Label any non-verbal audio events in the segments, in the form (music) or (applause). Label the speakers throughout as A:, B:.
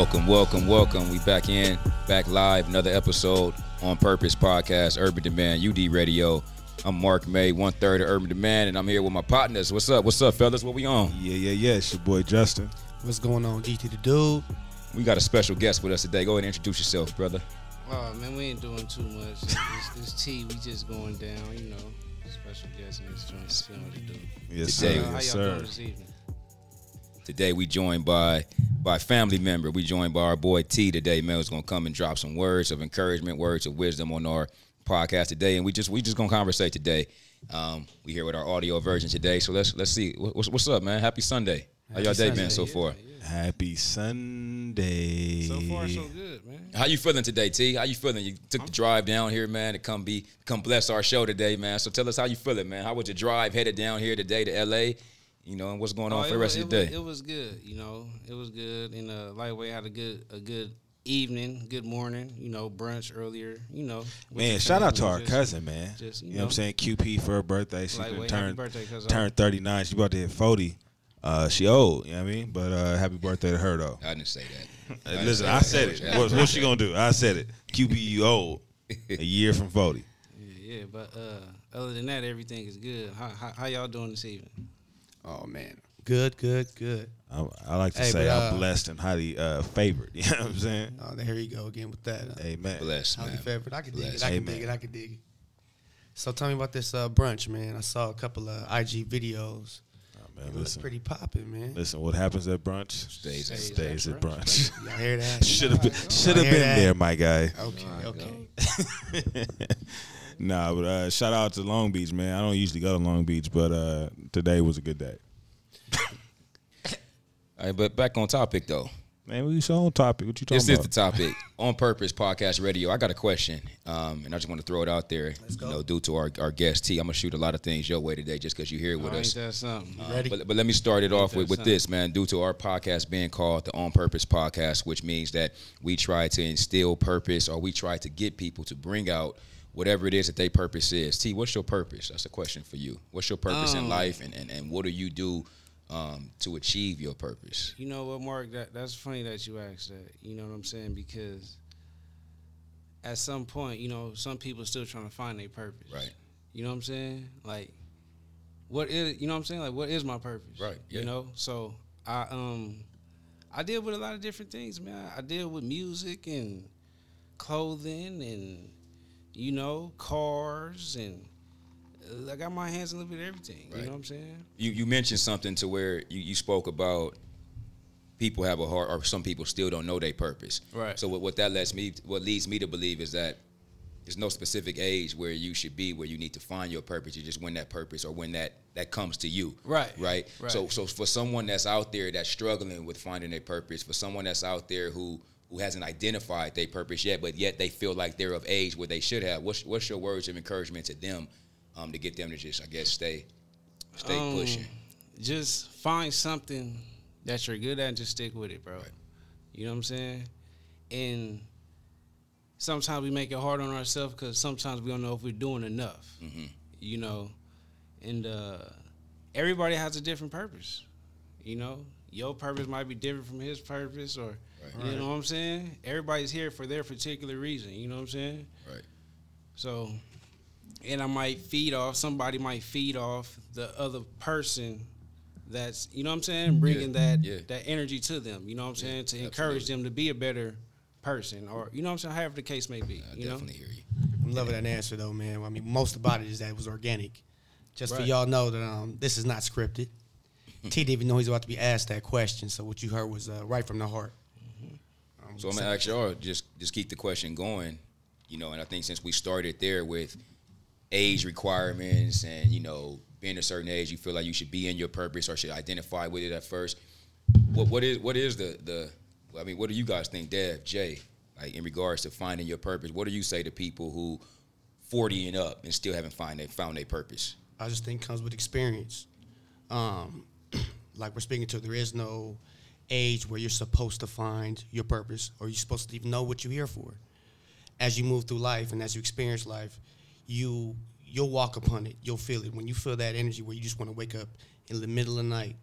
A: Welcome, welcome, welcome. We back in, back live, another episode on Purpose Podcast, Urban Demand, UD Radio. I'm Mark May, one third of Urban Demand, and I'm here with my partners. What's up? What's up, fellas? What we on?
B: Yeah, yeah, yeah. It's your boy Justin.
C: What's going on, GT the Dude?
A: We got a special guest with us today. Go ahead and introduce yourself, brother.
D: Oh man, we ain't doing too much. This, this tea, we just going down. You know, special guest in this joint. See what to do.
B: Yes,
A: Today,
B: sir.
D: Uh, how y'all
B: Yes,
D: doing this evening?
A: Today we joined by by family member. We joined by our boy T today. Man, who's gonna come and drop some words of encouragement, words of wisdom on our podcast today, and we just we just gonna conversate today. Um, we here with our audio version today, so let's let's see what's what's up, man. Happy Sunday. How y'all day been so far?
B: Happy Sunday.
D: So far, so good, man.
A: How you feeling today, T? How you feeling? You took the drive down here, man, to come be come bless our show today, man. So tell us how you feeling, man. How was your drive headed down here today to LA? You know, and what's going on
D: Oh,
A: for the rest
D: was,
A: of the day?
D: Was, it was good. You know, it was good. And uh, Lightweight had a good a good evening, good morning. You know, brunch earlier. You know,
B: Man, shout out to our
D: just-
B: cousin, man.
D: just, you
B: you know, what I'm saying? QP for her birthday. She
D: Lightweight,
B: done
D: happy
B: turned,
D: birthday,
B: turned 39. She about to hit 40. Uh, she old, you know what I mean? But uh, happy birthday to her, though.
A: I didn't say that.
B: Hey,
A: didn't
B: listen,
A: say
B: I
A: that.
B: said it.
A: Happy (laughs)
B: What, what's
A: birthday.
B: she going to do? I said it. QP, you old. A (laughs) year from 40.
D: Yeah, yeah, but uh, other than that, everything is good. How, how, how y'all doing this evening?
C: Oh man, good, good, good.
B: I, I like to
C: Hey,
B: say
C: but,
B: I'm
C: uh,
B: blessed and highly uh, favored. (laughs) You know what I'm saying?
C: Oh, there you go again with that. Uh,
B: Amen.
A: Bless,
C: highly
A: man.
C: favored. I can dig it.
A: Bless.
C: I can
B: Amen.
C: dig it. I can dig it. So tell me about this uh, brunch, man. I saw a couple of IG videos.
B: Oh, man,
C: It looks
B: listen,
C: pretty popping, man.
B: listen, what happens at brunch
A: Stays
D: Stays
B: stays
D: at
B: at brunch. (laughs)
C: Y'all hear that?
B: Should have been, should have
C: hear
B: been
C: that.
B: there, my guy.
C: Okay, okay. (laughs)
B: nah, but uh, shout out to Long Beach, man. I don't usually go to Long Beach, but uh, today was a good day. (laughs)
A: All right, but back on topic though.
B: Man, we so on topic. What you talking about.
A: This is the topic (laughs) on purpose podcast radio. I got a question, um, and I just want to throw it out there.
C: go.
A: You know, due to our, our guest T, I'm gonna shoot a lot of things your way today, just because you're here
D: Oh,
A: with
D: ain't
A: us.
D: that something?
A: Uh,
C: Ready?
A: But, but let me start it off with, with
D: that
A: this, man. Due to our podcast being called the On Purpose Podcast, which means that we try to instill purpose or we try to get people to bring out whatever it is that their purpose is. T, what's your purpose? That's a question for you. What's your purpose in
D: Um,
A: life and, and, and what do you do um, to achieve your purpose?
D: You know what, Mark? That that's funny that you asked that. You know what I'm saying? Because at some point, you know, some people still trying to find their purpose.
A: Right.
D: You know what I'm saying? Like, what is you know what I'm saying? Like, what is my purpose?
A: Right, yeah.
D: You know. So I um I deal with a lot of different things, man. I deal with music and clothing and you know cars and I got my hands in a little bit of everything.
A: Right.
D: You know what I'm saying?
A: You, you mentioned something to where you, you spoke about people have a heart or some people still don't know their purpose.
D: Right.
A: So what, what that lets me what leads me to believe is that there's no specific age where you should be where you need to find your purpose. You just when that purpose or when that that comes to you.
D: Right.
A: Right.
D: Right.
A: So so for someone that's out there that's struggling with finding their purpose, for someone that's out there who who hasn't identified their purpose yet, but yet they feel like they're of age where they should have. What's what's your words of encouragement to them, um, to get them to just I guess stay stay
D: Um,
A: pushing.
D: Just find something that you're good at and just stick with it, bro. You know what I'm saying? And sometimes we make it hard on ourselves because sometimes we don't know if we're doing enough.
A: Mm-hmm.
D: You know, and uh, everybody has a different purpose. You know, your purpose might be different from his purpose, or you know what I'm saying. Everybody's here for their particular reason. You know what I'm saying?
A: Right.
D: So, and I might feed off, somebody might feed off the other person that's, you know what I'm saying, bringing that
A: yeah.
D: that energy to them, you know what I'm saying, to encourage
A: absolutely.
D: them to be a better person or, you know what I'm saying, however the case may be,
A: I
D: you know?
A: definitely hear you.
C: I'm loving that answer though, man. I mean, most about it is that it was organic. Just for y'all know that um, this is not scripted. T didn't even know he's about to be asked that question, so what you heard was uh, right from the heart.
A: So I'm gonna ask y'all just just keep the question going, you know. And I think since we started there with age requirements and you know being a certain age, you feel like you should be in your purpose or should identify with it at first. What what is what is the the? I mean, what do you guys think, Dev, Jay, like in regards to finding your purpose? What do you say to people who 40 and up and still haven't find they found their purpose?
C: I just think comes with experience. Um, (clears throat) like we're speaking to, there is no age where you're supposed to find your purpose or you're supposed to even know what you're here for. As you move through life and as you experience life, you you'll walk upon it. You'll feel it when you feel that energy where you just want to wake up in the middle of the night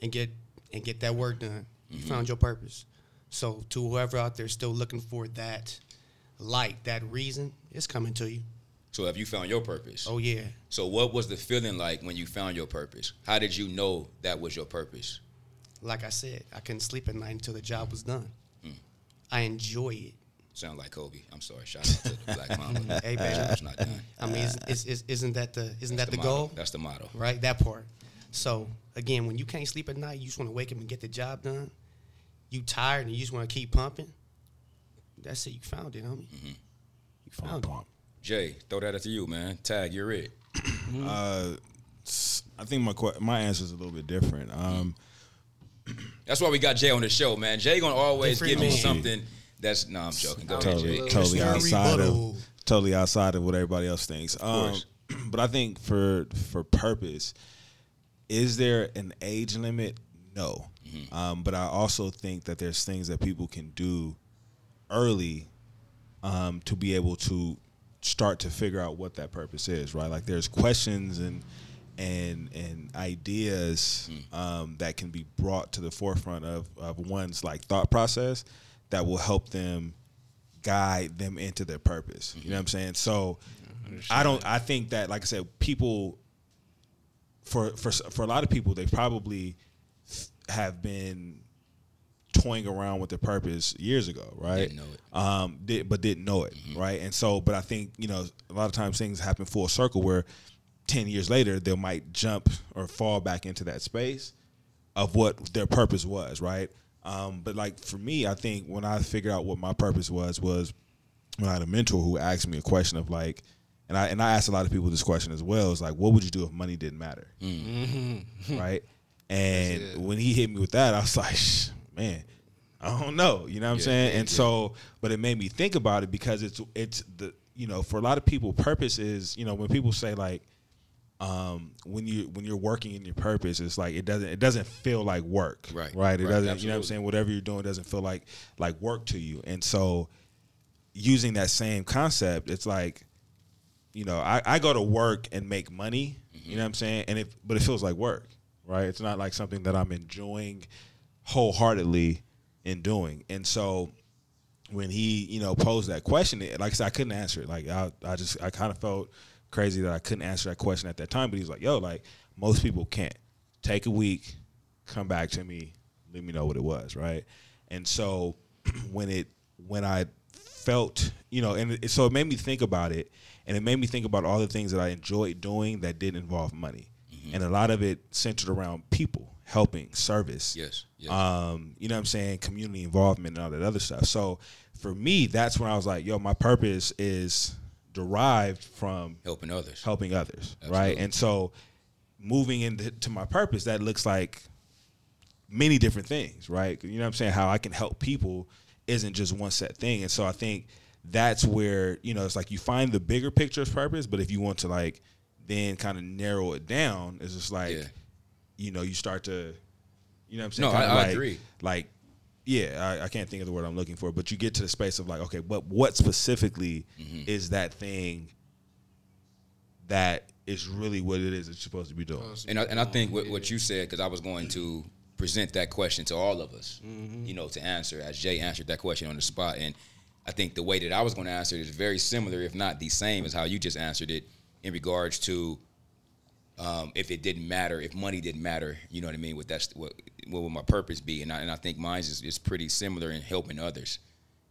C: and get and get that work done. You mm-hmm. found your purpose. So to whoever out there still looking for that light, that reason, it's coming to you.
A: So have you found your purpose?
C: Oh yeah.
A: So what was the feeling like when you found your purpose? How did you know that was your purpose?
C: Like I said, I couldn't sleep at night until the job was done. I enjoy it.
A: Sound like Kobe. I'm sorry. Shout out to the Black Mamba. (laughs)
C: Hey, baby.
A: Job's not done.
C: I mean, is, is, is, isn't that the isn't
A: That's
C: that the,
A: motto.
C: goal?
A: That's the motto.
C: right? That part. So again, when you can't sleep at night, you just want to wake up and get the job done. You tired and you just want to keep pumping. That's it. You found it, homie.
A: Mm-hmm.
C: You found it.
A: Jay, throw that at you, man. Tag, you're it. (coughs)
B: Uh, s- I think my que- my answer is a little bit different. Um, (clears throat)
A: That's why we got Jay on the show, man. Jay gonna always
C: Different
A: give me
C: man.
A: something that's no, I'm joking. Go ahead,
B: totally,
A: Jay.
B: totally outside of totally outside of what everybody else thinks. Um, (clears throat) but I think for for purpose, is there an age limit? No.
A: Mm-hmm.
B: Um, but I also think that there's things that people can do early um, to be able to start to figure out what that purpose is, right? Like there's questions and and and ideas um, that can be brought to the forefront of, of one's like thought process that will help them guide them into their purpose. You know what I'm saying? So I don't I think that like I said, people for for for a lot of people they probably have been toying around with their purpose years ago, right?
A: Didn't know it.
B: Um, did, but didn't know it, right? And so, but I think you know a lot of times things happen full circle where ten years later they might jump or fall back into that space of what their purpose was, right? Um, but like for me, I think when I figured out what my purpose was was when I had a mentor who asked me a question of like, and I and I asked a lot of people this question as well. Is like, what would you do if money didn't matter, right? (laughs) And when he hit me with that, I was (laughs) like, "Shh, man, I don't know. You know what I'm
A: Yeah,
B: saying?
A: yeah,
B: and
A: yeah.
B: so, but it made me think about it because it's it's the you know for a lot of people, purpose is you know when people say like um, when you when you're working in your purpose, it's like it doesn't it doesn't feel like work,
A: Right,
B: Right. It
A: right,
B: doesn't. You know what I'm saying? Whatever you're doing doesn't feel like like work to you. And so, using that same concept, it's like, you know, I, I go to work and make money.
A: Mm-hmm.
B: You know what I'm saying? And it but it feels like work, right? It's not like something that I'm enjoying wholeheartedly in doing. And so when he, you know, posed that question, it- like I said, I couldn't answer it. Like I, I just, I kind of felt crazy that I couldn't answer that question at that time. But he's like, "Yo, like most people can't take a week, come back to me, let me know what it was, right?" And so (clears throat) when it, when I felt, you know, and it, so it made me think about it, and it made me think about all the things that I enjoyed doing that didn't involve money, and a lot of it centered around people, helping, service,
A: Yes. yes.
B: um, you know what I'm saying, community involvement and all that other stuff. So for me, that's when I was like, yo, my purpose is derived from
A: Helping others.
B: helping others, right? And so moving into my purpose, that looks like many different things, right? You know what I'm saying? How I can help people isn't just one set thing. And so I think that's where, you know, it's like you find the bigger picture of purpose, but if you want to like then kind of narrow it down, it's just like,
A: Yeah.
B: you know, you start to, you know what I'm saying?
A: No, I- I
B: like,
A: agree.
B: Like, yeah, I, I can't think of the word I'm looking for, but you get to the space of like, okay, but what specifically
A: Mm-hmm.
B: is that thing that is really what it is that you're supposed to be doing?
A: And I, and I think what, what you said, because I was going to present that question to all of us,
B: Mm-hmm.
A: you know, to answer as Jay answered that question on the spot. And I think the way that I was going to answer it is very similar, if not the same, as how you just answered it in regards to um, if it didn't matter, if money didn't matter, you know what I mean? What that's what what would my purpose be? And I, and I think mine is, is pretty similar in helping others.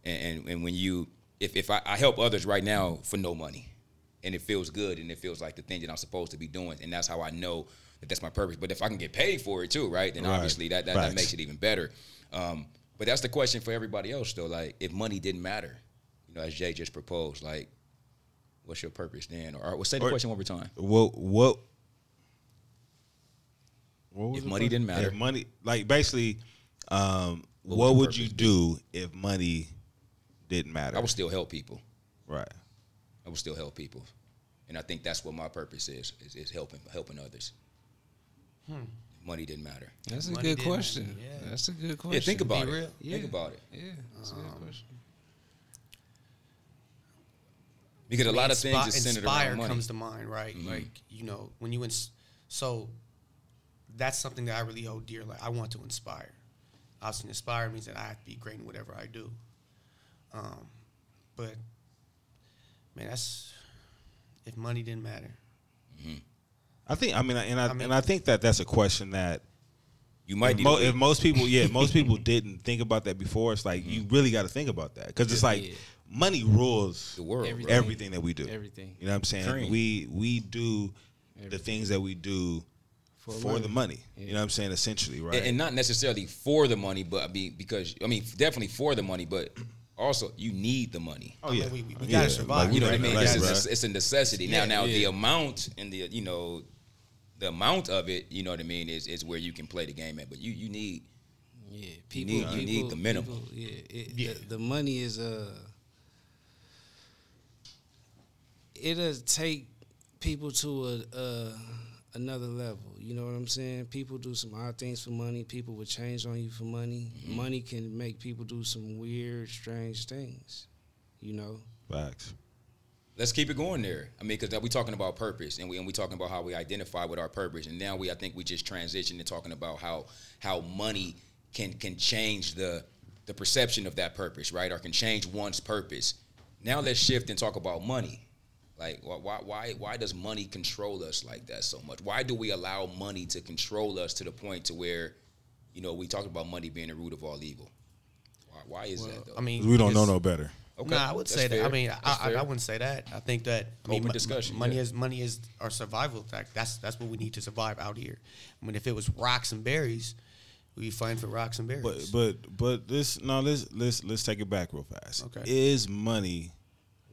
A: And and, and when you if if I, I help others right now for no money, and it feels good and it feels like the thing that I'm supposed to be doing, and that's how I know that that's my purpose. But if I can get paid for it too, right? Then
B: Right.
A: obviously that that, that makes it even better. Um, but that's the question for everybody else though. Like if money didn't matter, you know, as Jay just proposed, like what's your purpose then? Or, or well, say the
B: Or-
A: question one more time.
B: What what? What was
A: If money
B: question?
A: didn't matter.
B: if money like basically, um,
A: What
B: what,
A: would
B: you
A: purpose be?
B: do if money didn't matter?
A: I would still help people.
B: right.
A: I would still help people, and I think that's what my purpose is: is, is helping helping others. Hmm. Money didn't matter.
D: That's a
C: Money
D: good question.
C: yeah.
D: That's a good question.
A: Yeah, think about
C: Be
A: it.
C: real.
A: Think
D: Yeah.
A: about it,
D: Yeah, that's a good um, question.
A: because a lot of
C: Inspi-
A: things is centered
C: inspire
A: around money.
C: comes to mind, right? Mm-hmm. Like you know when you ins- so that's something that I really hold dear. Like I want to inspire. obviously inspire means that I have to be great in whatever I do. Um, but man, that's if money didn't matter.
B: I think. I mean, and I,
C: I mean-
B: and I think that that's a question that
A: You might
B: if,
A: need
B: mo- if most people, yeah, most (laughs) people didn't think about that before. It's like you really got to think about that because it's like
D: Yeah.
B: money rules
A: the world.
D: Everything.
B: everything that we do.
D: Everything.
B: You know what I'm saying?
A: Cream.
B: We we do the things that we do for,
D: For
B: the
D: money.
B: money. You know what I'm saying? Essentially, right?
A: and, and not necessarily for the money, but I mean because I mean definitely for the money, but also you need the money.
B: oh
C: I mean,
B: yeah,
C: we- we
B: Yeah,
C: gotta survive.
B: like,
A: You know what I mean?
B: right,
A: It's, a, it's a necessity. Now,
C: Yeah,
A: now the
D: yeah.
A: amount and the you know the amount of it, you know what I mean, is is where you can play the game at. But you you need
D: Yeah, people.
A: need- you need
D: people-
A: the minimum.
D: people- yeah, it,
C: Yeah.
D: The, the money is uh It'll take people to a, a another level. You know what I'm saying? People do some odd things for money. People would change on you for money.
A: Mm-hmm.
D: Money can make people do some weird, strange things. You know.
B: Facts.
A: let's keep it going there. I mean, because we're talking about purpose, and we and we talking about how we identify with our purpose, and now we I think we just transitioned to talking about how how money can can change the the perception of that purpose, right? Or can change one's purpose. Now let's shift and talk about money. Like why why why why does money control us like that so much? Why do we allow money to control us to the point to where, you know, we talked about money being the root of all evil. Why, why is that though?
C: I mean,
B: We don't know no better.
A: Okay,
C: No, I would
A: that's
C: say that. I mean, I, I. I wouldn't say that. I think that I mean,
A: Open
C: mo-
A: discussion,
C: Money
A: yeah.
C: is money is our survival fact. That's that's what we need to survive out here. I mean, if it was rocks and berries, we'd be fighting for rocks and berries.
B: But but but this no let's let's let's take it back real fast.
C: Okay.
B: Is money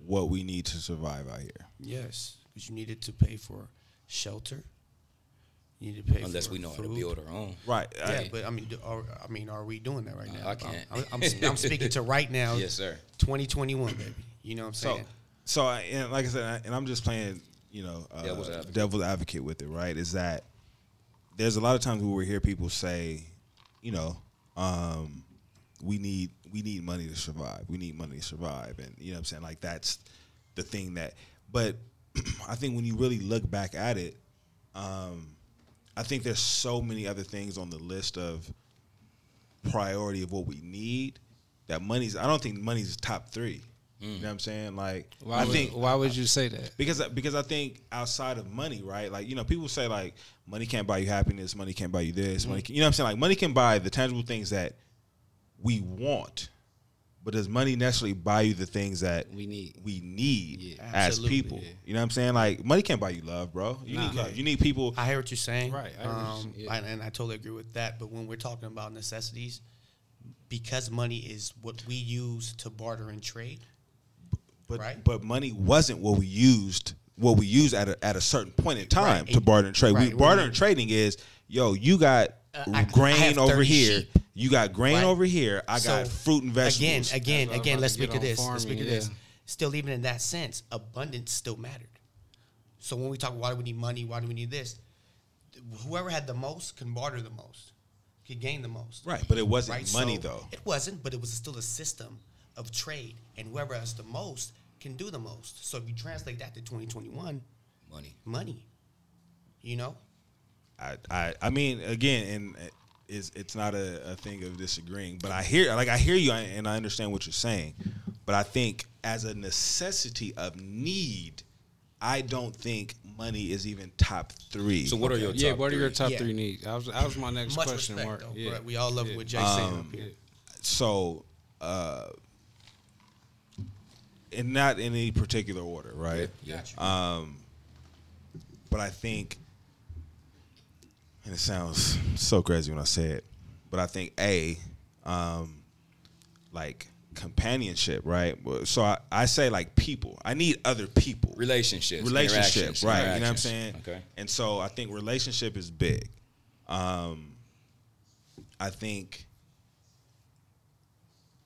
B: what we need to survive out here?
C: yes, because you needed to pay for shelter. You need to pay
A: Unless
C: for
A: we know how to build our own.
B: Right.
C: Yeah,
B: I-
C: but I mean, do, are, I mean, are we doing that right now?
A: I can't.
C: I'm, I'm, I'm speaking to right now. (laughs)
A: Yes, sir.
C: 2021, baby. You know what I'm
B: So,
C: saying?
B: so I, and like I said, I- and I'm just playing, you know, uh,
A: Devil's advocate.
B: devil's advocate with it, right? Is that there's a lot of times where we hear people say, you know, um, we need we need money to survive. We need money to survive, and you know what I'm saying. Like that's the thing that. But (clears throat) I think when you really look back at it, um, I think there's so many other things on the list of priority of what we need that money's. I don't think money's top three. You know what I'm saying? Like
D: Why
B: I
D: would,
B: think
D: why would you say that?
B: because because I think outside of money, right? Like you know, people say like money can't buy you happiness, money can't buy you this, money. Can, you know what I'm saying? Like money can buy the tangible things that we want, but does money necessarily buy you the things that
D: We need.
B: we need
D: Yeah.
B: as people?
D: yeah.
B: You know what I'm saying? Like money can't buy you love, bro. You need love. You need people.
C: I hear what you're saying.
D: Right, I
C: Um,
D: understand, yeah.
C: and, and I totally agree with that. But when we're talking about necessities, because money is what we use to barter and trade,
B: But
C: Right.
B: but money wasn't what we used. What we used at a, at a certain point in time
C: Right.
B: to barter and trade.
C: Right.
B: We barter and trading is yo, you got
C: Uh, I- I
B: grain over here.
C: sheep.
B: You got grain
C: Right.
B: over here. I got fruit and vegetables.
C: Again, again,
D: That's what I'm
C: again. Let's speak to
D: on
C: this. Let's speak to this. Still, even in that sense, abundance still mattered. So when we talk, why do we need money? Why do we need this? Whoever had the most can barter the most, could gain the most.
B: right, but it wasn't
C: Right.
B: money
C: So
B: though.
C: It wasn't, but it was still a system of trade, and whoever has the most can do the most. So if you translate that to 2021,
A: Money.
C: money. You know,
B: I, I I mean again, and it's it's not a, a thing of disagreeing, but I hear like I hear you and I understand what you're saying, but I think as a necessity of need, I don't think money is even top three.
A: So what are your top
D: Yeah, what are your
A: three?
D: top
C: Yeah.
D: three needs? That was, that was my next
C: much
D: question,
C: respect
D: Mark.
C: though.
D: Yeah.
C: But we all love
D: yeah.
C: what Jay's saying
B: Um,
C: up here.
B: so uh and not in any particular order, right?
A: Yeah.
B: Um, but I think, and it sounds so crazy when I say it, but I think a, um, like companionship, right? So I, I say like people. I need other people.
A: Relationships.
B: relationship, right? You know what I'm saying?
A: Okay.
B: And so I think relationship is big. Um, I think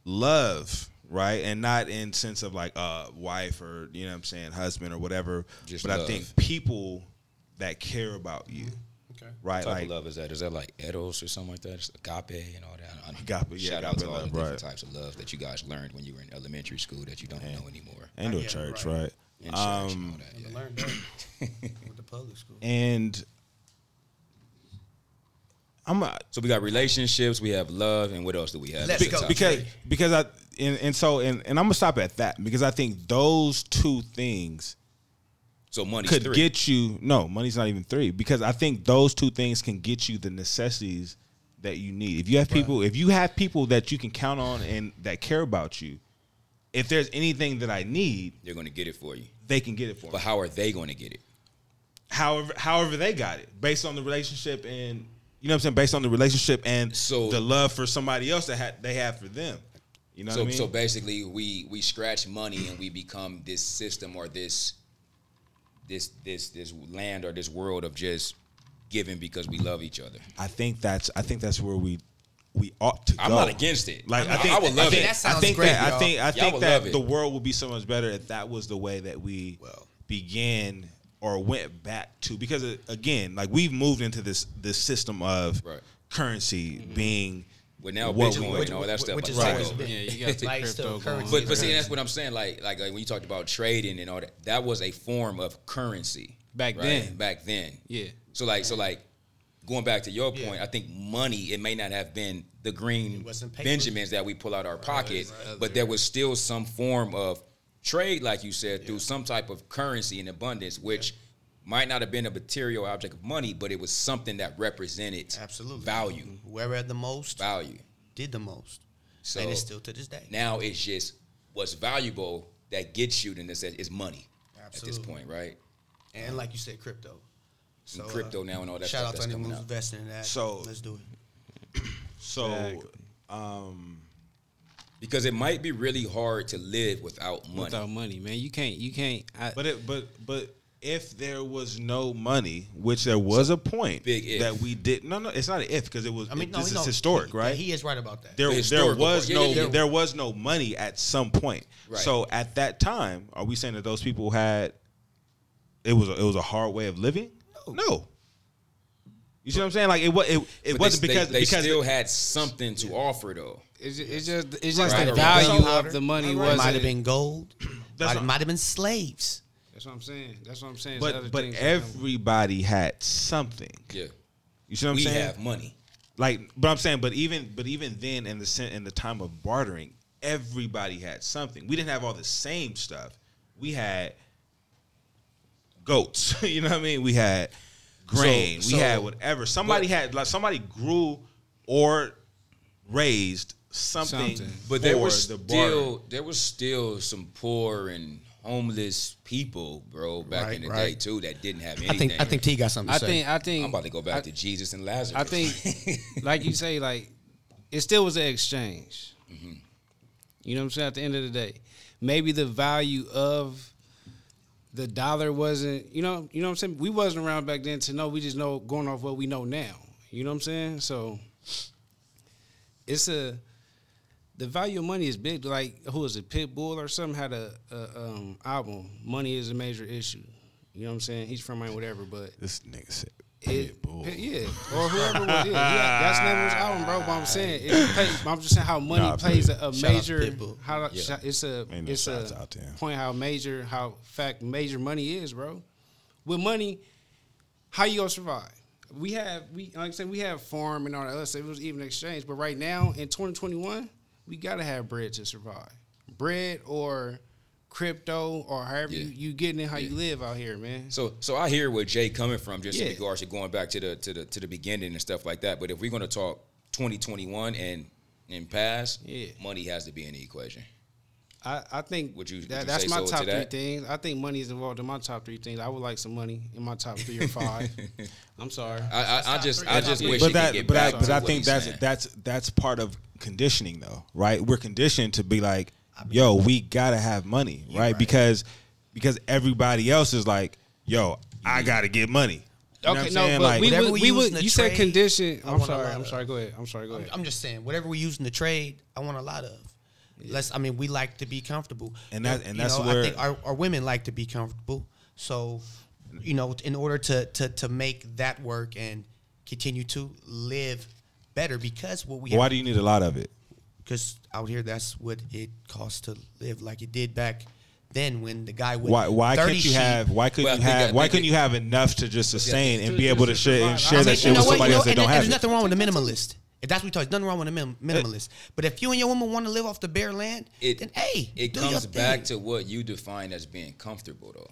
B: love, right? And not in sense of like a wife or you know what I'm saying, husband or whatever.
A: Just
B: but I think people that care about you,
C: Okay.
B: right?
A: What type
B: Like
A: of love is that? Is that like eros or something like that? It's agape and all that. I-
B: Agape, yeah,
A: Shout out to all
B: love,
A: the different
B: right.
A: types of love that you guys learned when you were in elementary school that you don't know anymore.
B: and to a church,
C: right.
B: right?
A: In church and all
B: Um,
A: that. Yeah.
C: to learn that with the public school.
B: and I'm a,
A: So we got relationships, we have love, and what else do we have?
C: Let's
A: That's
C: go.
B: because because I and, and so and, and I'm gonna stop at that because I think those two things
A: so money
B: could
A: three.
B: get you no money's not even three because I think those two things can get you the necessities that you need. If you have people, if you have people that you can count on and that care about you, if there's anything that I need,
A: They're going to get it for you.
B: they can get it for
A: But
B: me.
A: But how are they going to get it?
B: However, however they got it based on the relationship and you know what I'm saying based on the relationship and
A: So-
B: the love for somebody else that had they have for them. You know
A: so
B: what I mean?
A: so basically, we we scratch money and we become this system or this this this this land or this world of just giving because we love each other.
B: I think that's I think that's where we we ought to
A: I'm
B: go.
A: not against it.
B: Like
A: I
B: I, think
A: I would love
B: think,
A: it.
C: That sounds
B: I think
C: great,
B: that I
C: y'all.
B: think I think that the world would be so much better if that was the way that we
C: Well.
B: began or went back to because uh, again like we've moved into this this system of
A: Right.
B: currency being
A: Well, now
B: what
A: Bitcoin
B: we-
A: and all that stuff.
C: which
A: but-
C: is
B: Right.
C: always
A: but-
D: Yeah, you got the
C: Like,
D: crypto
C: currency.
A: But but see, that's what I'm saying. Like like when you talked about trading and all that, that was a form of currency
D: Back
A: right?
D: then.
A: Back then,
D: Yeah.
A: So like so like going back to your
C: Yeah.
A: point, I think money it may not have been the green. Benjamins that we pull out our pocket, but there was still some form of trade, like you said, through some type of currency in abundance, which might not have been a material object of money, but it was something that represented
C: Absolutely.
A: value,
C: Whoever had the most
A: value.
C: did the most.
A: So
C: and it's still to this day.
A: now it's just what's valuable that gets you to this is money at this point, right?
C: And like you said, crypto. So, uh,
A: crypto now and all that
C: shout
A: stuff
C: out to
A: that's
C: anyone
A: coming
C: who's investing in that.
B: So-
C: let's do it. (clears throat)
B: so
D: Exactly.
B: um
A: Because it might be really hard to live without money.
D: Without money, man, you can't. You can't. I,
B: but it but but if there was no money, which there was a point
A: big if.
B: that we did no no it's not an if because it was
C: I mean,
B: it-
C: no,
B: this
C: no,
B: is historic,
C: he-
B: right?
C: He is right about that.
B: there,
A: The
B: there was
A: part. Yeah,
B: no
A: yeah, yeah.
B: there was no money at some point.
A: Right.
B: So at that time, are we saying that those people had it was a, it was a hard way of living? No. You see what I'm saying? Like it was it, it
A: But
B: wasn't
A: they,
B: because
A: they, they
B: because
A: still had something to offer though.
D: it's, ju- it's just. It's just
A: Right.
D: the
A: Right.
D: value
C: Powder.
D: of the money
C: It
D: was.
C: might have been gold.
B: That's
C: might, might have been slaves.
D: That's what I'm saying. That's what I'm saying. It's other
B: but but
D: things that come-
B: everybody had something.
A: Yeah.
B: You see what I'm saying?
A: we
B: saying?
A: have money.
B: Like, but I'm saying, but even but even then, in the sen- in the time of bartering, everybody had something. We didn't have all the same stuff. We had goats. (laughs) you know what I mean? We had grain.
A: So-
B: we had whatever. Somebody
A: but-
B: had like somebody grew or raised something.
D: Something.
A: But there
B: for
A: was
B: the bartering.
A: still there was still some poor and homeless people, bro, back
C: Right,
A: in the day too that didn't have anything.
C: I think I think T got something to
D: I
C: say.
D: think. I think.
A: I'm about to go back
D: I,
A: to Jesus and Lazarus.
D: I think, (laughs) like you say, like it still was an exchange.
A: Mm-hmm.
D: You know what I'm saying? At the end of the day, maybe the value of the dollar wasn't. You know. You know what I'm saying? We wasn't around back then to know. We just know going off what we know now. You know what I'm saying? So it's a the value of money is big. Like who is it? Pitbull or something had a, a um, album. Money is a major issue. You know what I'm saying? He's from whatever, but
B: This nigga said
D: it,
B: Pitbull.
D: yeah, or whoever was yeah, yeah, that's the name of his album, bro. But I'm saying, it I'm just saying how money
B: Nah,
D: plays a, a major. How
A: Yeah.
D: it's a it's a
B: out to him.
D: point how major how fact major money is, bro. With money, how you gonna survive? We have we like I said we have farm and all that other stuff. It was even exchange, but right now in 2021, we gotta have bread to survive. Bread or crypto or however
A: Yeah.
D: you, you getting it how you live out here, man.
A: So so I hear where Jay coming from, just in regards to going back to the to the to the beginning and stuff like that. But if we're gonna talk 2021 and and past,
D: Yeah.
A: money has to be in the equation.
D: I, I think
A: Would you- would
D: that,
A: you
D: that's my
A: so to
D: top three
A: that?
D: things. I think money is involved in my top three things. I would like some money in my top three or five. (laughs) I'm sorry.
A: I I, I just. I just
C: But
A: wish
B: but that,
A: could get
B: but
A: back
B: I, but
A: to
B: I think that's
A: saying.
B: that's that's part of conditioning, though, right? We're conditioned to be like, yo, we gotta have money, right?
C: right.
B: Because because everybody else is like, yo, I gotta get money. You know what
D: okay,
B: I'm
D: no,
B: saying?
D: but
B: Like-
D: we
C: Whatever
D: would,
C: we
D: we
C: use
D: would.
C: in the
D: You said
C: trade,
D: condition.
C: I
D: I'm sorry. I'm
C: of.
D: sorry. Go ahead. I'm sorry. Go
C: I'm,
D: ahead.
C: I'm just saying, whatever we use in the trade, I want a lot of. Let's. I mean, we like to be comfortable,
B: And that-
C: You
B: and that's
C: know,
B: where-
C: I think our, our women like to be comfortable. So, you know, in order to to to make that work and continue to live better, because what we
B: Why
C: have,
B: do you need a lot of it?
C: because out here that's what it costs to live, like it did back then when the guy with
B: Why why
C: 30
B: can't you
C: sheep-
B: have why couldn't
A: Well,
B: you have why
A: think
B: couldn't
A: it-
B: you have enough to just sustain and
D: to-
B: be able to
D: to
B: share and share
D: I
B: that
D: mean,
B: shit
C: you know
B: with
C: what,
B: somebody
C: you know,
B: else that
C: and,
B: don't
C: and
B: have
C: there's
B: it?
C: nothing wrong with a minimalist. If that's what we talk, nothing wrong with a minim- minimalist. But if you and your woman want to live off the bare land,
A: it
C: then hey,
A: it
C: do your
A: comes back
C: thing.
A: to what you define as being comfortable though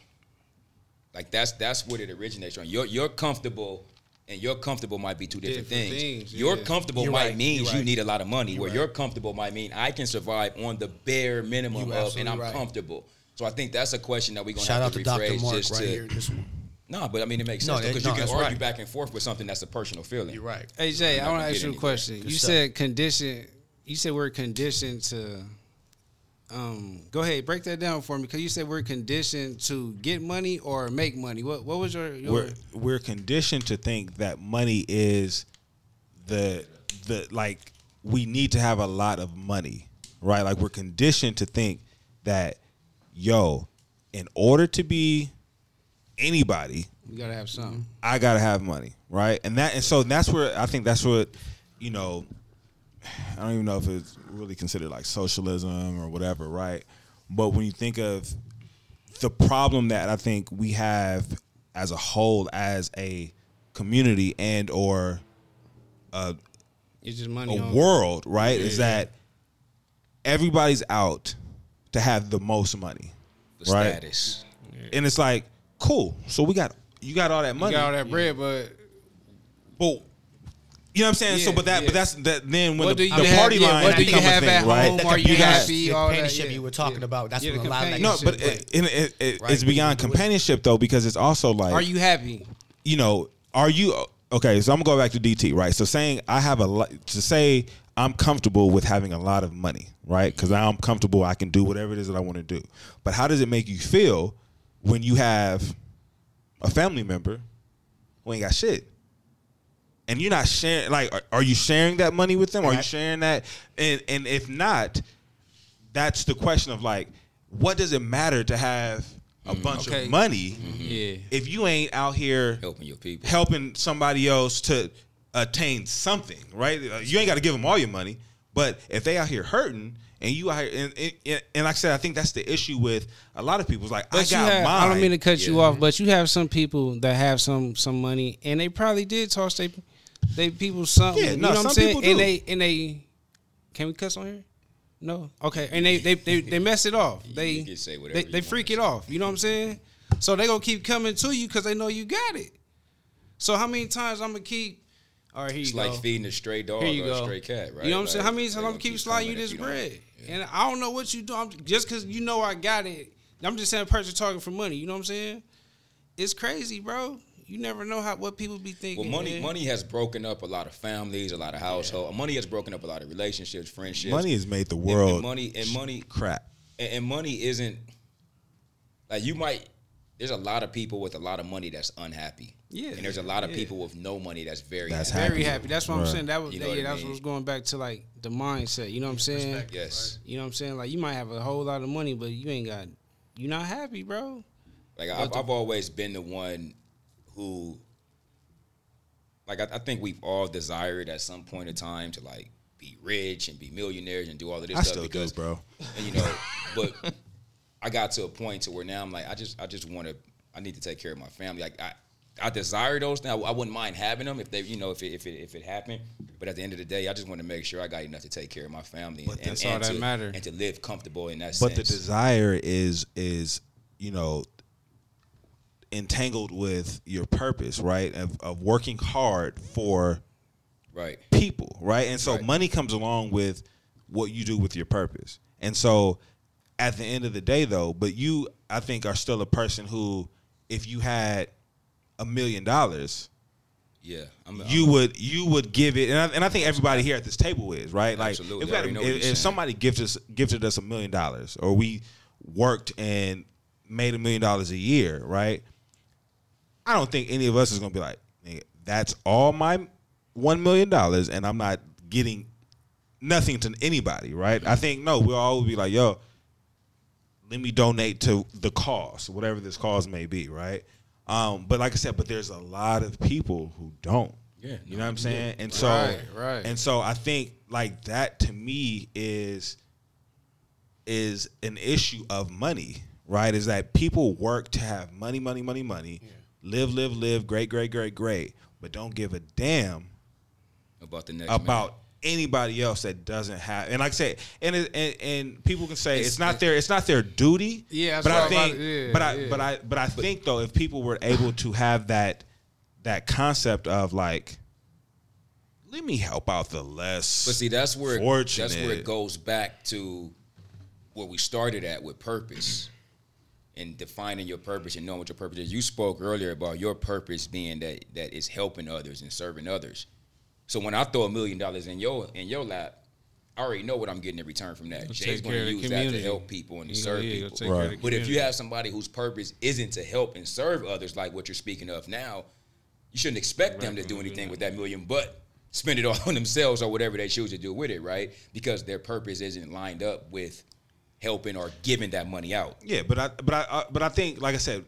A: like that's that's what it originates from you're you're comfortable and you're comfortable might be two different,
D: Different
A: things.
D: things,
A: Your
D: yeah.
A: comfortable
C: You're
A: might
C: right,
A: mean
C: you're
A: you
C: right.
A: need a lot of money. where
C: right.
A: your comfortable might mean I can survive on the bare minimum
C: You're
A: of, and I'm
C: right.
A: comfortable. So I think that's a question that we're gonna
C: Shout
A: have to
C: to Dr.
A: rephrase
C: Mark
A: just
C: right
A: to.
C: here. This one.
A: No, but I mean it makes
C: No,
A: sense because
C: no,
A: you can argue
C: right.
A: back and forth with something that's a personal feeling.
C: You're right.
D: Hey Jay, I want
A: gonna
D: ask you a question.
C: Good
D: you
C: stuff.
D: said condition. You said we're conditioned to. Um, go ahead, break that down for me, because you said we're conditioned to get money or make money. What What was your? your
B: we're we're conditioned to think that money is the the like we need to have a lot of money, right? Like we're conditioned to think that yo, in order to be anybody,
D: you gotta have something.
B: I gotta have money, right? And that and so that's where I think that's what you know. I don't even know if it's really considered like socialism or whatever, right? But when you think of the problem that I think we have as a whole, as a community and or a,
D: It's just money.
B: a
D: on-
B: world, right, is that everybody's out to have the most money,
A: The
B: right?
A: status.
B: And it's like, cool. So we got you got all that
D: You
B: money.
D: got all that bread, but
B: But you know what I'm saying? so, but that,
D: yeah.
B: but that's that. Then when
D: What
B: the, the
D: have-
B: party
D: yeah,
B: line
D: what do you have
B: a thing,
D: at
B: right?
D: home? Are you
B: You got-
D: happy?
C: the
D: All that,
C: companionship
D: yeah.
C: you were talking
D: Yeah.
C: about. That's
D: Yeah,
C: what a lot of that
B: No, but
C: was.
B: it, it, it, it-
C: Right,
B: it's beyond
C: can do it.
B: companionship though, because it's also like,
D: Are you happy?
B: you know, are you okay? So I'm gonna go back to DT, right? So saying I have a lot to say, I'm comfortable with having a lot of money, right? Because I'm comfortable, I can do whatever it is that I want to do. But how does it make you feel when you have a family member who ain't got shit? And you're not sharing, like, are, are you sharing that money with them? Are you sharing that? And and if not, that's the question of like, what does it matter to have a bunch
D: Okay.
B: of money
D: Yeah.
B: if you ain't out here
A: Helping your people.
B: helping somebody else to attain something, right? Uh, You ain't got to give them all your money, but if they out here hurting and you out here, and, and, and like I said, I think that's the issue with a lot of people. It's like I
D: But you
B: got
D: have,
B: mine.
D: I don't mean to cut you off, but you have some people that have some some money, and they probably did toss they they people something.
B: Yeah,
D: you
B: no,
D: know what I'm saying?
B: people
D: And they and they can we cuss on here? No, okay. And they they they, (laughs) they mess it off. They
A: can say whatever
D: they, they freak it off. You know what I'm saying? So they gonna keep coming to you because they know you got it. So how many times I'm gonna keep? All right, here
A: It's
D: you
A: like
D: go.
A: feeding a stray dog
D: Here you
A: or a stray cat, right?
D: You know what I'm saying? How many times I'm
A: gonna
D: gonna keep
A: keep
D: sliding you this
A: don't.
D: bread?
A: Yeah.
D: And I don't know what you do. I'm, just because you know I got it. I'm just saying a person talking for money. You know what I'm saying? It's crazy, bro. You never know how what people be thinking.
A: Well, money
D: man.
A: money has broken up a lot of families, a lot of households. Money has broken up a lot of relationships, friendships.
B: money has made the world
A: and money and money
B: crap.
A: and, and money isn't like you might. There's a lot of people with a lot of money that's unhappy.
D: Yeah,
A: and there's a lot of
D: yeah.
A: people with no money that's very
B: That's
A: happy.
D: Very
B: happy.
D: happy. That's what I'm saying. That was
A: You know
D: yeah.
A: what I
D: That's
A: mean?
D: what was going back to like the mindset. You know what I'm saying?
A: Yes,
D: You know what I'm saying? Like you might have a whole lot of money, but you ain't got. You're not happy, bro.
A: like I've, I've always been the one who, like I, I think we've all desired at some point in time to like be rich and be millionaires and do all of this
B: I
A: stuff
B: still
A: because
B: do, bro.
A: And, you know, but I got to a point to where now I'm like, I just, I just want to, I need to take care of my family. Like I, I desire those things. I, I wouldn't mind having them if they, you know, if it, if it, if it happened. But at the end of the day, I just want to make sure I got enough to take care of my family and,
D: that's
A: and,
D: all that
A: to,
D: matter.
A: and to live comfortable in that
B: But the desire is is you know entangled with your purpose, right? Of, of working hard for
A: right.
B: people, right? And so
A: Right.
B: money comes along with what you do with your purpose. And so at the end of the day though, but you I think are still a person who if you had a million dollars,
A: Yeah. I'm,
B: you would you would give it and I, and I think everybody here at this table is, right? Like if, we had a-
A: already know what
B: if, if somebody gifted us gifted us a million dollars or we worked and made a million dollars a year, right? I don't think any of us is gonna be like, "Nigga, that's all my one million dollars, and I'm not getting nothing to anybody, right? I think no, we'll all be like, yo, let me donate to the cause, whatever this cause may be, right? Um, but like I said, but there's a lot of people who don't.
A: Yeah,
B: you know what I'm saying? And so,
D: Right, right.
B: and so I think like that to me is is an issue of money, right, is that people work to have money, money, money, money, live, live, live, great, great, great, great, but don't give a damn
A: about the next man.
B: about anybody else that doesn't have. And like I said, and it, and, and people can say it's,
A: It's-
B: not their it's not their duty.
D: Yeah, that's
B: but I think,
D: yeah,
B: but I
D: yeah.
B: but I but I think though, if people were able to have that that concept of like, let me help out the less.
A: But see, that's where it, that's where it goes back to where we started at with purpose and defining your purpose and knowing what your purpose is. You spoke earlier about your purpose being that that is helping others and serving others. So when I throw a million dollars in your in your lap, I already know what I'm getting in return from that. Jay's going to use that to help people and to
D: You
A: serve
D: yeah,
A: people.
D: take care of
B: Right.
A: But if you have somebody whose purpose isn't to help and serve others, like what you're speaking of now, you shouldn't expect them to do anything with that million, but spend it all (laughs) on themselves or whatever they choose to do with it, right? Because their purpose isn't lined up with helping or giving that money out.
B: yeah, but I but I uh, but I think like I said,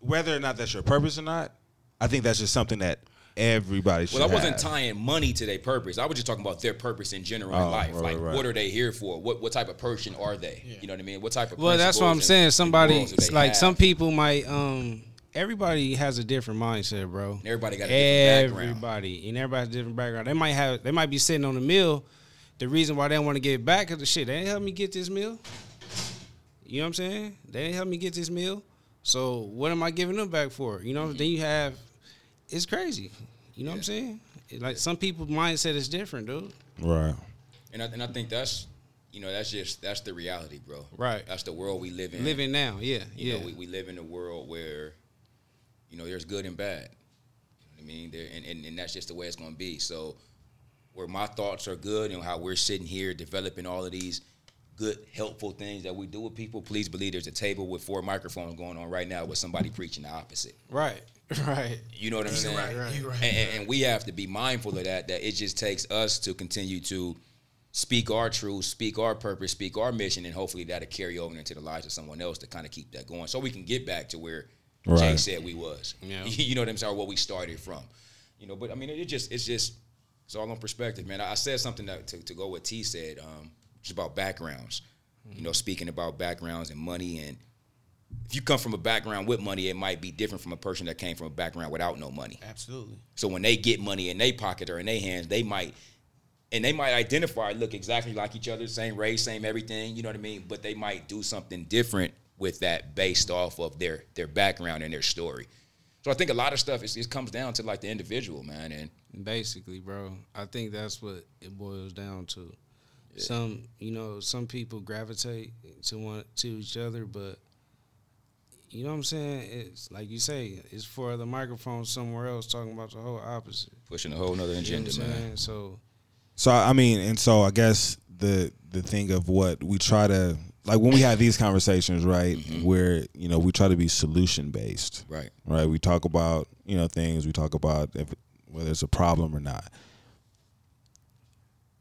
B: whether or not that's your purpose or not, I think that's just something that everybody should.
A: Well, I wasn't
B: have.
A: tying money to their purpose. I was just talking about their purpose in general in
B: Oh,
A: life.
B: right,
A: like,
B: right.
A: what are they here for? What what type of person are they? You know what I mean? What type of
D: Well, that's what I'm
A: principles and-
D: saying.
A: and
D: Somebody
A: morals do they
D: like
A: have?
D: some people might um everybody has a different mindset, bro.
A: Everybody got a different background.
D: Everybody and everybody has a different background. They might have they might be sitting on the meal. The reason why they don't want to give it back is the shit. They didn't help me get this meal. You know what I'm saying? They didn't help me get this meal. So what am I giving them back for? You know, mm-hmm. then you have it's crazy. You know what I'm saying? Like some people's mindset is different, dude.
B: right.
A: And I, and I think that's, you know, that's just that's the reality, bro.
D: Right.
A: That's the world we live in.
D: Living now, yeah,
A: You
D: yeah.
A: know, we, we live in a world where, you know, there's good and bad. You know what I mean? There, and, and, and that's just the way it's going to be. So, where my thoughts are good and how we're sitting here developing all of these good, helpful things that we do with people, please believe there's a table with four microphones going on right now with somebody preaching the opposite.
D: right, (laughs) right.
A: You know what I'm saying?
C: right, right. Right.
A: And, and, and we have to be mindful of that. That it just takes us to continue to speak our truth, speak our purpose, speak our mission, and hopefully that'll carry over into the lives of someone else to kind of keep that going, so we can get back to where Jay said we was.
D: Yeah. (laughs)
A: You know what I'm saying? Or what we started from. You know, but I mean, it just it's just it's all on perspective, man. I I said something that, to to go what T said, um, just about backgrounds. You know, speaking about backgrounds and money and if you come from a background with money, it might be different from a person that came from a background without no money.
C: Absolutely.
A: So when they get money in their pocket or in their hands, they might and they might identify, look exactly like each other, same race, same everything, you know what I mean? But they might do something different with that based off of their their background and their story. So I think a lot of stuff is it comes down to like the individual, man. And
D: Basically, bro, I think that's what it boils down to. Some, you know, some people gravitate to one to each other, but you know what I'm saying? It's like you say, it's for the microphone somewhere else talking about the whole opposite.
A: pushing a whole nother
D: You know
A: agenda, man.
D: saying? So
B: So I mean, and so I guess the the thing of what we try to like when we have these conversations, right? Mm-hmm. Where you know we try to be solution based,
A: Right.
B: right? We talk about you know things. We talk about if whether it's a problem or not.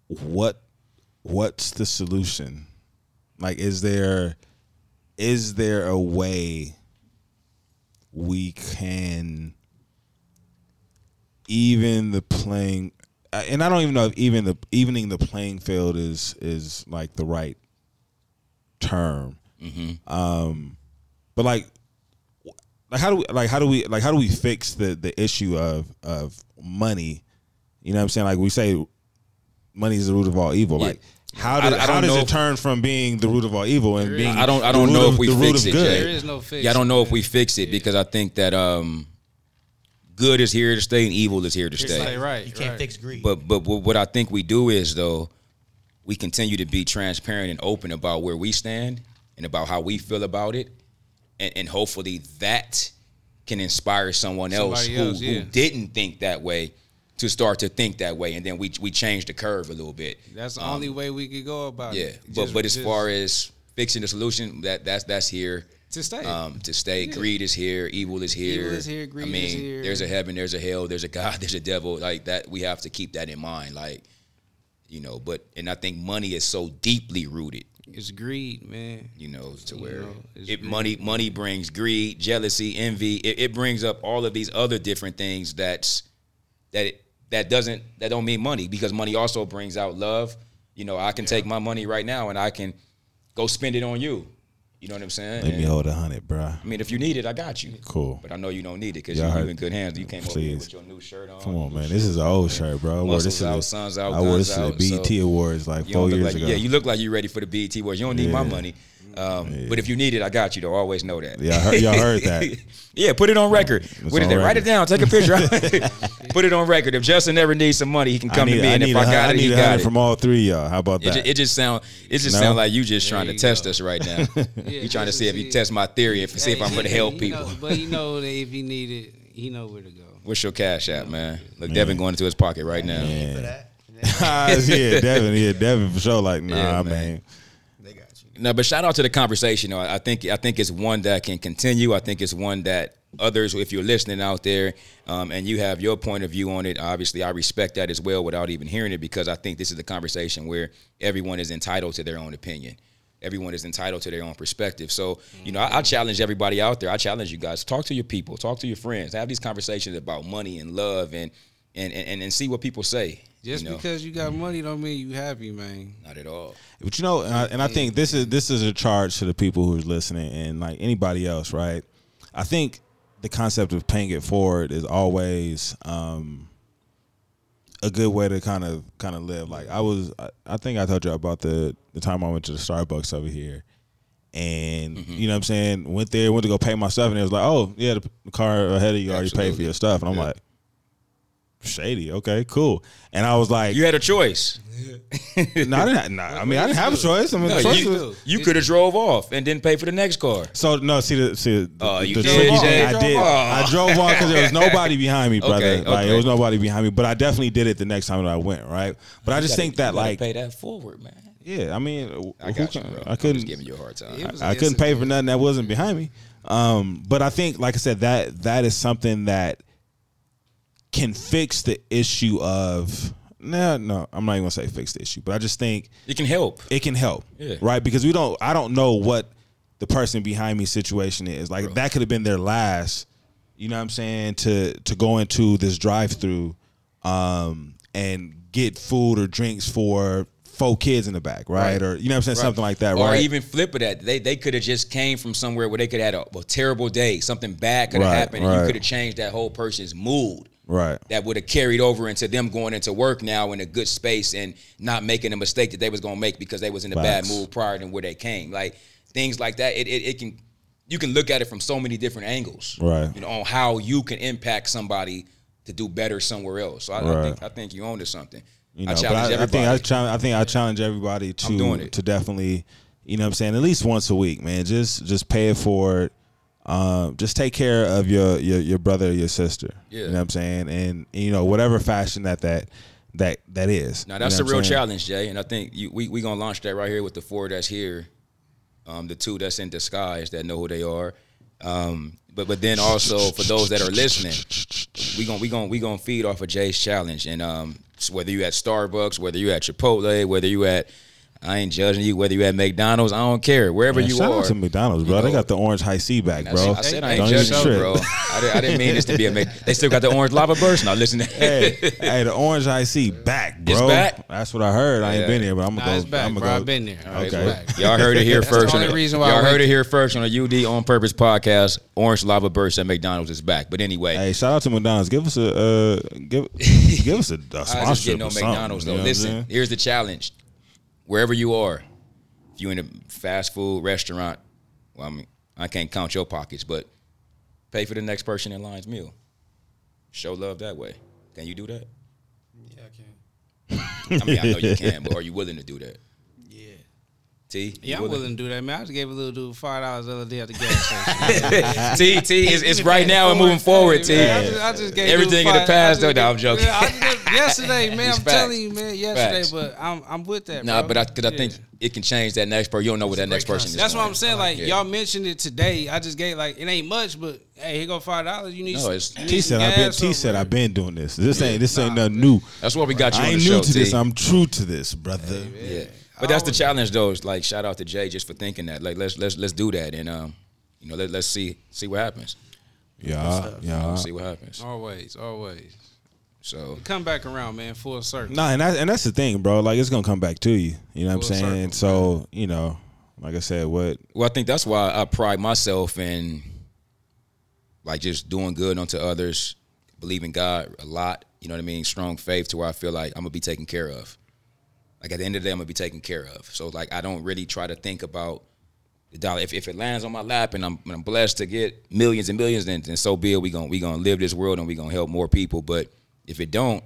B: What what's the solution? Like, is there is there a way we can even the playing and I don't even know if even the evening the playing field is is like the right term. Um, but like, like how do we like how do we like how do we fix the the issue of of money? You know what I'm saying? Like we say, money is the root of all evil.
A: Yeah.
B: Like how
A: I-
B: did,
A: I
B: how does it turn from being the root of all evil and being
A: I don't I don't know
B: of-
A: if we
B: the root
A: fix
B: of
A: it,
B: good?
D: there
A: Jay.
D: no fix.
A: Yeah, I don't know if we fix it because I think that um good is here to stay and evil is here to stay.
D: Right, right.
C: You can't
D: right.
C: fix greed.
A: But but what what I think we do is though, we continue to be transparent and open about where we stand and about how we feel about it, and, and hopefully that can inspire someone else, who,
D: else, yeah.
A: who didn't think that way to start to think that way, and then we we change the curve a little bit.
D: That's the
A: Um,
D: only way we could go about
A: Yeah,
D: it.
A: Yeah.
D: But
A: but as
D: just
A: far as fixing the solution, that that's that's here
D: to stay.
A: um, to stay. Greed is here. Evil is here.
D: Evil is here, greed
A: I
D: is
A: mean,
D: here.
A: there's a heaven, there's a hell, there's a God, (laughs) there's a devil. Like that, we have to keep that in mind. Like, you know, but and I think money is so deeply rooted.
D: it's greed, man.
A: You know, to
D: You
A: where
D: know,
A: it
D: greed.
A: money money brings greed, jealousy, envy. It, it brings up all of these other different things that's that it, that doesn't that don't mean money because money also brings out love. You know, I can take my money right now and I can go spend it on you. You know what I'm saying?
B: Let me hold a hundred, bro.
A: I mean, if you need it, I got you.
B: Cool.
A: But I know you don't need it because
B: Y'all
A: you're in good hands. You came over here with your new shirt on.
B: Come on, man. This is an old shirt, bro. I wore this
A: out, out,
B: I wore this to the BET
A: so
B: Awards like four years
A: like,
B: ago.
A: Yeah, you look like you're ready for the BET Awards. You don't need my money. Um, But if you need it, I got you though. Always know that.
B: Yeah, I heard- y'all heard that. (laughs)
A: yeah, put it on record. What is
B: on
A: that? Write it down. Take a picture. (laughs) (laughs) put it on record. If Justin ever needs some money, he can come
B: need,
A: to me,
B: I
A: and
B: need
A: if
B: a
A: I
B: hun-
A: got
B: I
A: it, he
B: need a
A: got
B: hundred
A: it.
B: from all three y'all. How about
A: It,
B: that?
A: ju- it just sound it just
B: No?
A: sound like you just trying to
D: you
A: test us right now. you trying to see if you
D: see-
A: test my theory, if see if I'm going to help people.
D: know- but he know that if he need it, he know where to go.
A: What's your cash app, man? Look, Devin going into his pocket right now.
B: Yeah.
C: For that.
B: yeah, Devin. Yeah, Devin for sure. Like, nah,
A: man.
B: man.
C: They got you.
A: No, but shout out to the conversation. I think I think it's one that can continue. I think it's one that others, if you're listening out there, um, and you have your point of view on it, obviously I respect that as well without even hearing it because I think this is a conversation where everyone is entitled to their own opinion. Everyone is entitled to their own perspective. So, you know, I, I challenge everybody out there. I challenge you guys. Talk to your people. Talk to your friends. Have these conversations about money and love and and and, and see what people say.
D: Just
A: you know?
D: because you got money don't mean you happy, man.
A: not at all.
B: But you know, and I, and I think this is this is a charge to the people who's listening and like anybody else, right? I think the concept of paying it forward is always um, a good way to kind of kind of live. Like I was, I, I think I told you about the the time I went to the Starbucks over here, and you know what I'm saying. Went there, went to go pay my stuff, and it was like, oh yeah, the, the car ahead of you already paid for your stuff, and I'm
A: Yeah.
B: like. Shady, okay, cool. And I was like,
A: You had a choice. (laughs)
B: no, I didn't. Nah, I mean, I didn't have a choice. I mean,
A: No,
B: the choice
A: you,
B: was-
A: you could have drove off and didn't pay for the next car.
B: So no, see the see the,
A: Oh, you
B: the
A: did?
B: tricky
A: You
B: thing.
A: drove
B: I did. I drove off because there was (laughs) nobody behind me, brother.
A: Okay,
B: Like
A: okay.
B: there was nobody behind me, but I definitely did it the next time that I went. Right, but I just think that like
A: pay that forward, man.
B: yeah, I mean,
A: I
B: who
A: got you,
B: can-
A: bro.
B: I
A: I'm
B: couldn't.
A: just giving you a hard time.
D: It was-
B: I couldn't pay for nothing that wasn't behind me. Um, but I think, like I said, that that is something that can fix the issue of no, no. I'm not even gonna say fix the issue, but I just think
A: It can help.
B: it can help,
A: Yeah.
B: right? Because we don't, I don't know what the person behind me situation is. Like that could have been their last, you know what I'm saying, to to go into this drive-through, um, and get food or drinks for four kids in the back, right?
A: Right.
B: Or you know what I'm saying,
A: Right.
B: something like that,
A: Or
B: right?
A: Or even flip it at they they could have just came from somewhere where they could have had a, a terrible day. Something bad could have
B: Right,
A: happened, and you could have changed that whole person's mood.
B: Right.
A: That would have carried over into them going into work now in a good space and not making a mistake that they was gonna make because they was in a bad mood prior to where they came. Like things like that. It, it it can you can look at it from so many different angles.
B: Right.
A: You know, on how you can impact somebody to do better somewhere else. So I, I think I think you own to something.
B: You know,
A: I
B: but
A: challenge
B: I, I think I, challenge, I think I challenge everybody to
A: I'm doing it.
B: to definitely, you know, what I'm saying at least once a week, man. Just just pay it forward. Um, just take care of your your your brother or your sister.
A: Yeah.
B: You know what I'm saying, and you know whatever fashion that that that that is.
A: Now
B: You
A: that's
B: know
A: a real
B: saying?
A: challenge, Jay, and I think you, we we gonna launch that right here with the four that's here, um, the two that's in disguise that know who they are, um, but but then also for those that are listening, we gonna we gonna we gonna feed off of Jay's challenge, and um, whether you at Starbucks, whether you at Chipotle, whether you at I ain't judging you, whether you at McDonald's, I don't care, wherever
B: Man,
A: you
B: shout
A: are.
B: out to McDonald's, bro.
A: you
B: they
A: know.
B: got the orange Hi-C back, bro.
A: I said I ain't
B: Don't
A: judging
B: trip.
A: bro. I, didn't, I didn't mean this to be a. Mc- They still got the orange lava burst. Now listen, to (laughs)
B: hey, (laughs) hey, the orange Hi-C back, bro.
A: It's back?
B: That's what I heard. I ain't
A: Yeah.
B: been here, but I'm gonna
D: it's
B: go.
D: back,
B: I'm gonna go.
D: I've been there. All right,
B: Okay.
D: it's back. (laughs)
A: Y'all heard it here
D: That's the
A: first.
D: only
A: on the-
D: reason why
A: y'all
D: went
A: heard it
D: there.
A: here first on the UD On Purpose podcast. Orange Lava Burst at McDonald's is back. But anyway,
B: Hey, shout out to McDonald's. Give us a uh, give give us a, a
A: I was just
B: sponsorship
A: getting
B: or
A: on
B: something.
A: McDonald's
B: you
A: though.
B: know what I'm
A: Listen, here's the challenge. Wherever you are, if you're in a fast food restaurant, well, I mean, I can't count your pockets, but pay for the next person in line's meal. Show love that way. Can you do that?
C: Yeah, I can. (laughs)
A: I mean, I know you can, but are you willing to do that?
C: Yeah.
A: T, you
D: Yeah, I'm willing to do that, man. I just gave a little dude five dollars the other day at the gas (laughs) station.
A: T, T, it's, it's right now and moving forward, T.
D: Man, I just, I just gave
A: Everything
D: dude
A: in the past, though.
D: just
A: No, I'm joking.
D: Yeah, I just- (laughs) yesterday, man. I'm
A: facts.
D: telling you, man. Yesterday,
A: Facts.
D: but I'm I'm with that.
A: Nah,
D: bro.
A: but I, cause I think it can change that next person. You don't know what that next person is.
D: That's what. I'm saying. Like
A: Yeah.
D: y'all mentioned it today. I just gave like it ain't much, but hey, here go five dollars. You need.
A: No, it's-
D: you need
B: T said I've been T said. I've been doing this. This ain't this ain't nothing new.
A: That's why we got you
B: I ain't new to this. I'm true to this, brother.
A: Yeah, but that's the challenge, though. Is like shout out to Jay just for thinking that. Like let's let's let's do that, and um, you know, let, let's see see what happens.
B: Yeah, yeah.
A: Let's see what happens.
D: Always, always.
A: So
D: Come back around, man. Full circle.
B: Nah, and that, and that's the thing, bro. Like it's gonna come back to you. You know what I'm saying?
D: circle,
B: so you know, Like I said, what
A: Well, I think that's why I pride myself in like just doing good unto others, believing God a lot. You know what I mean? Strong faith to where I feel like I'm gonna be taken care of. Like at the end of the day, I'm gonna be taken care of. So like I don't really try to think about the dollar. If, if it lands on my lap and I'm, and I'm blessed to get millions and millions, then, then so be it. We gonna we gonna live this world and we gonna help more people. But if it don't,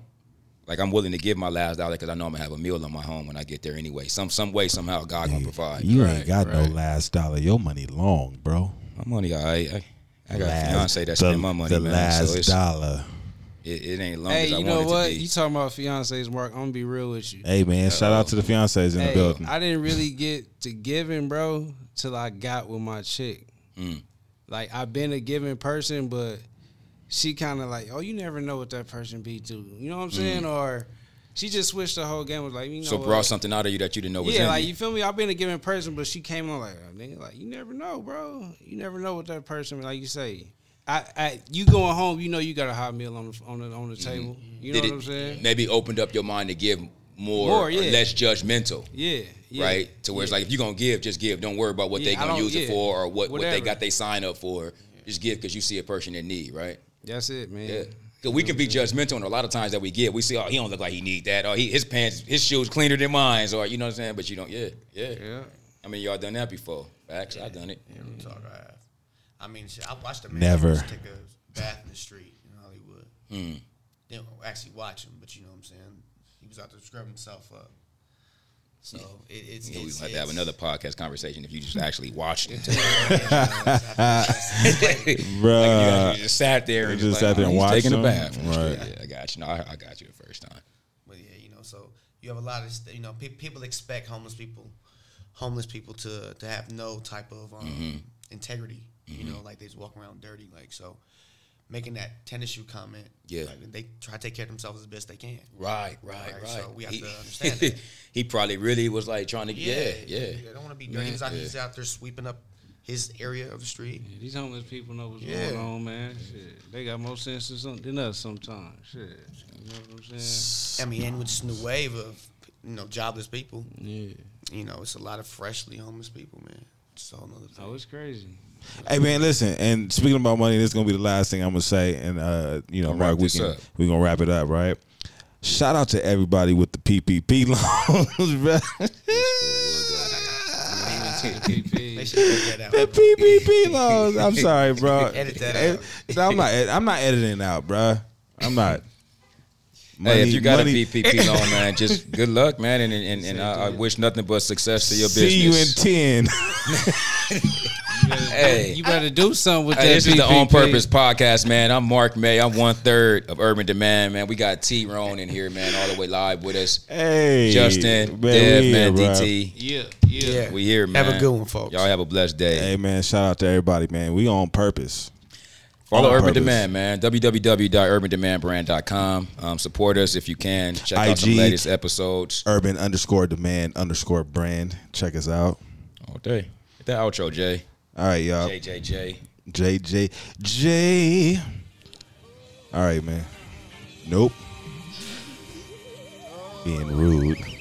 A: like I'm willing to give my last dollar because I know I'm gonna have a meal in my home when I get there anyway. Some some way somehow God gonna provide.
B: you ain't got no last dollar. Your money long, bro.
A: My money, I I, I got
B: Last-
A: a fiance that
B: the-
A: spend my money,
B: The
A: man.
B: last
A: so
B: dollar.
A: It, it ain't long
D: Hey,
A: as I
D: you
A: want
D: know
A: it
D: what?
A: to be.
D: You talking about fiancés, Mark? I'm gonna be real with you.
B: Hey man, shout out to the fiancés in the
D: Hey,
B: building.
D: I didn't really get to giving, bro, till I got with my chick.
A: Mm.
D: Like I've been a giving person, but she kind of like, oh, you never know what that person be to. You know what I'm saying? Or she just switched the whole game. Was like, you know,
A: Mm. so
D: what?
A: brought something out of you that you didn't know was
D: yeah,
A: in
D: like
A: you.
D: you feel me? I've been a giving person, but she came on like, oh, nigga, like you never know, bro. You never know what that person, like you say. I, I, you going home, you know, you got a hot meal on the on the on the table. You know
A: Mm-hmm. Did
D: what I'm saying?
A: maybe opened up your mind to give more,
D: More,
A: or
D: yeah.
A: less judgmental,
D: Yeah, yeah,
A: right? To where it's like if you're gonna give, just give. Don't worry about what
D: Yeah,
A: they
D: I
A: gonna
D: don't-
A: use it for or what, what they got they sign up for. Just give because you see a person in need, right?
D: That's it, man.
A: Yeah. Cause we can be judgmental, and a lot of times that we give, we see, oh, he don't look like he need that, or he his pants, his shoes cleaner than mine, or you know what I'm saying. But you don't, yeah, yeah.
D: Yeah.
A: I mean, y'all done that before. Facts, I done it.
C: Yeah, real talk, I mean, shit, I watched a man
B: Never.
C: just take a bath in the street in Hollywood.
A: Hmm.
C: Didn't actually watch him, but you know what I'm saying. He was out there scrubbing himself up. So it, it's,
A: Yeah, we
C: it's,
A: might have to have another podcast conversation if you just actually watched it.
B: Bruh.
A: you just sat there and
B: just
A: just,
B: sat
A: like,
B: there
A: oh,
B: and
A: he's
B: watched
A: taking a bath.
B: Right.
A: Yeah, I got you. No, I, I got you the first time.
C: But yeah, you know, so you have a lot of st- you know pe- people expect homeless people, homeless people to to have no type of um,
A: Mm-hmm.
C: integrity. You know, mm-hmm. like they just walk around dirty. Like so, making that tennis shoe comment.
A: Yeah.
C: like, they try to take care of themselves as best they can.
A: Right, right,
C: Right,
A: right.
C: so we have
A: he,
C: to (laughs) understand that.
A: he probably really was like trying to, yeah, yeah.
C: I don't want to be dirty. He's out, he's out there sweeping up his area of the street.
D: These homeless people know what's
C: Yeah.
D: going on, man. Shit, they got more sense than, than us sometimes. Shit, you know what I'm saying?
C: I mean, and with this new wave of you know jobless people,
D: Yeah.
C: you know, it's a lot of freshly homeless people, man. It's a whole nother thing.
D: Oh, it's crazy.
B: Hey man, listen. And speaking about money, this is gonna be the last thing I'm gonna say. And uh, you know, Mark, we
A: this
B: can
A: up.
B: we gonna wrap it up, right? Shout out to everybody with the PPP (laughs) loans, bro.
D: PP.
C: They should take that out.
B: the PPP loans. I'm sorry, bro. (laughs)
C: Edit that out.
B: I'm not. I'm not editing out, bro. I'm not.
A: hey, if you got
B: money-
A: a PPP (laughs) loan, man, just good luck, man, and and, and I, I wish nothing but success to your business.
B: See you in ten.
A: Hey.
D: you better do something with
A: Hey,
D: that.
A: this is the On Purpose podcast, man. I'm Mark May. I'm one third of Urban Demand, man. We got T Roan in here, man, all the way live with us.
B: Hey,
A: Justin,
B: man,
A: Dev,
B: we
A: man,
B: here, bro.
A: DT.
D: Yeah, yeah.
C: Yeah.
A: We here, man.
C: Have a good one, folks.
A: Y'all have a blessed day.
B: Hey man, shout out to everybody, man. We on purpose.
A: Follow Urban
B: purpose.
A: Demand, man. www.urbandemandbrand.com. Um, support us if you can. Check out the latest episodes.
B: Urban underscore demand underscore brand. Check us out.
A: All day. Get that outro, Jay.
B: All right, y'all.
A: JJJ.
B: J J J. All right, man. Nope. Being rude.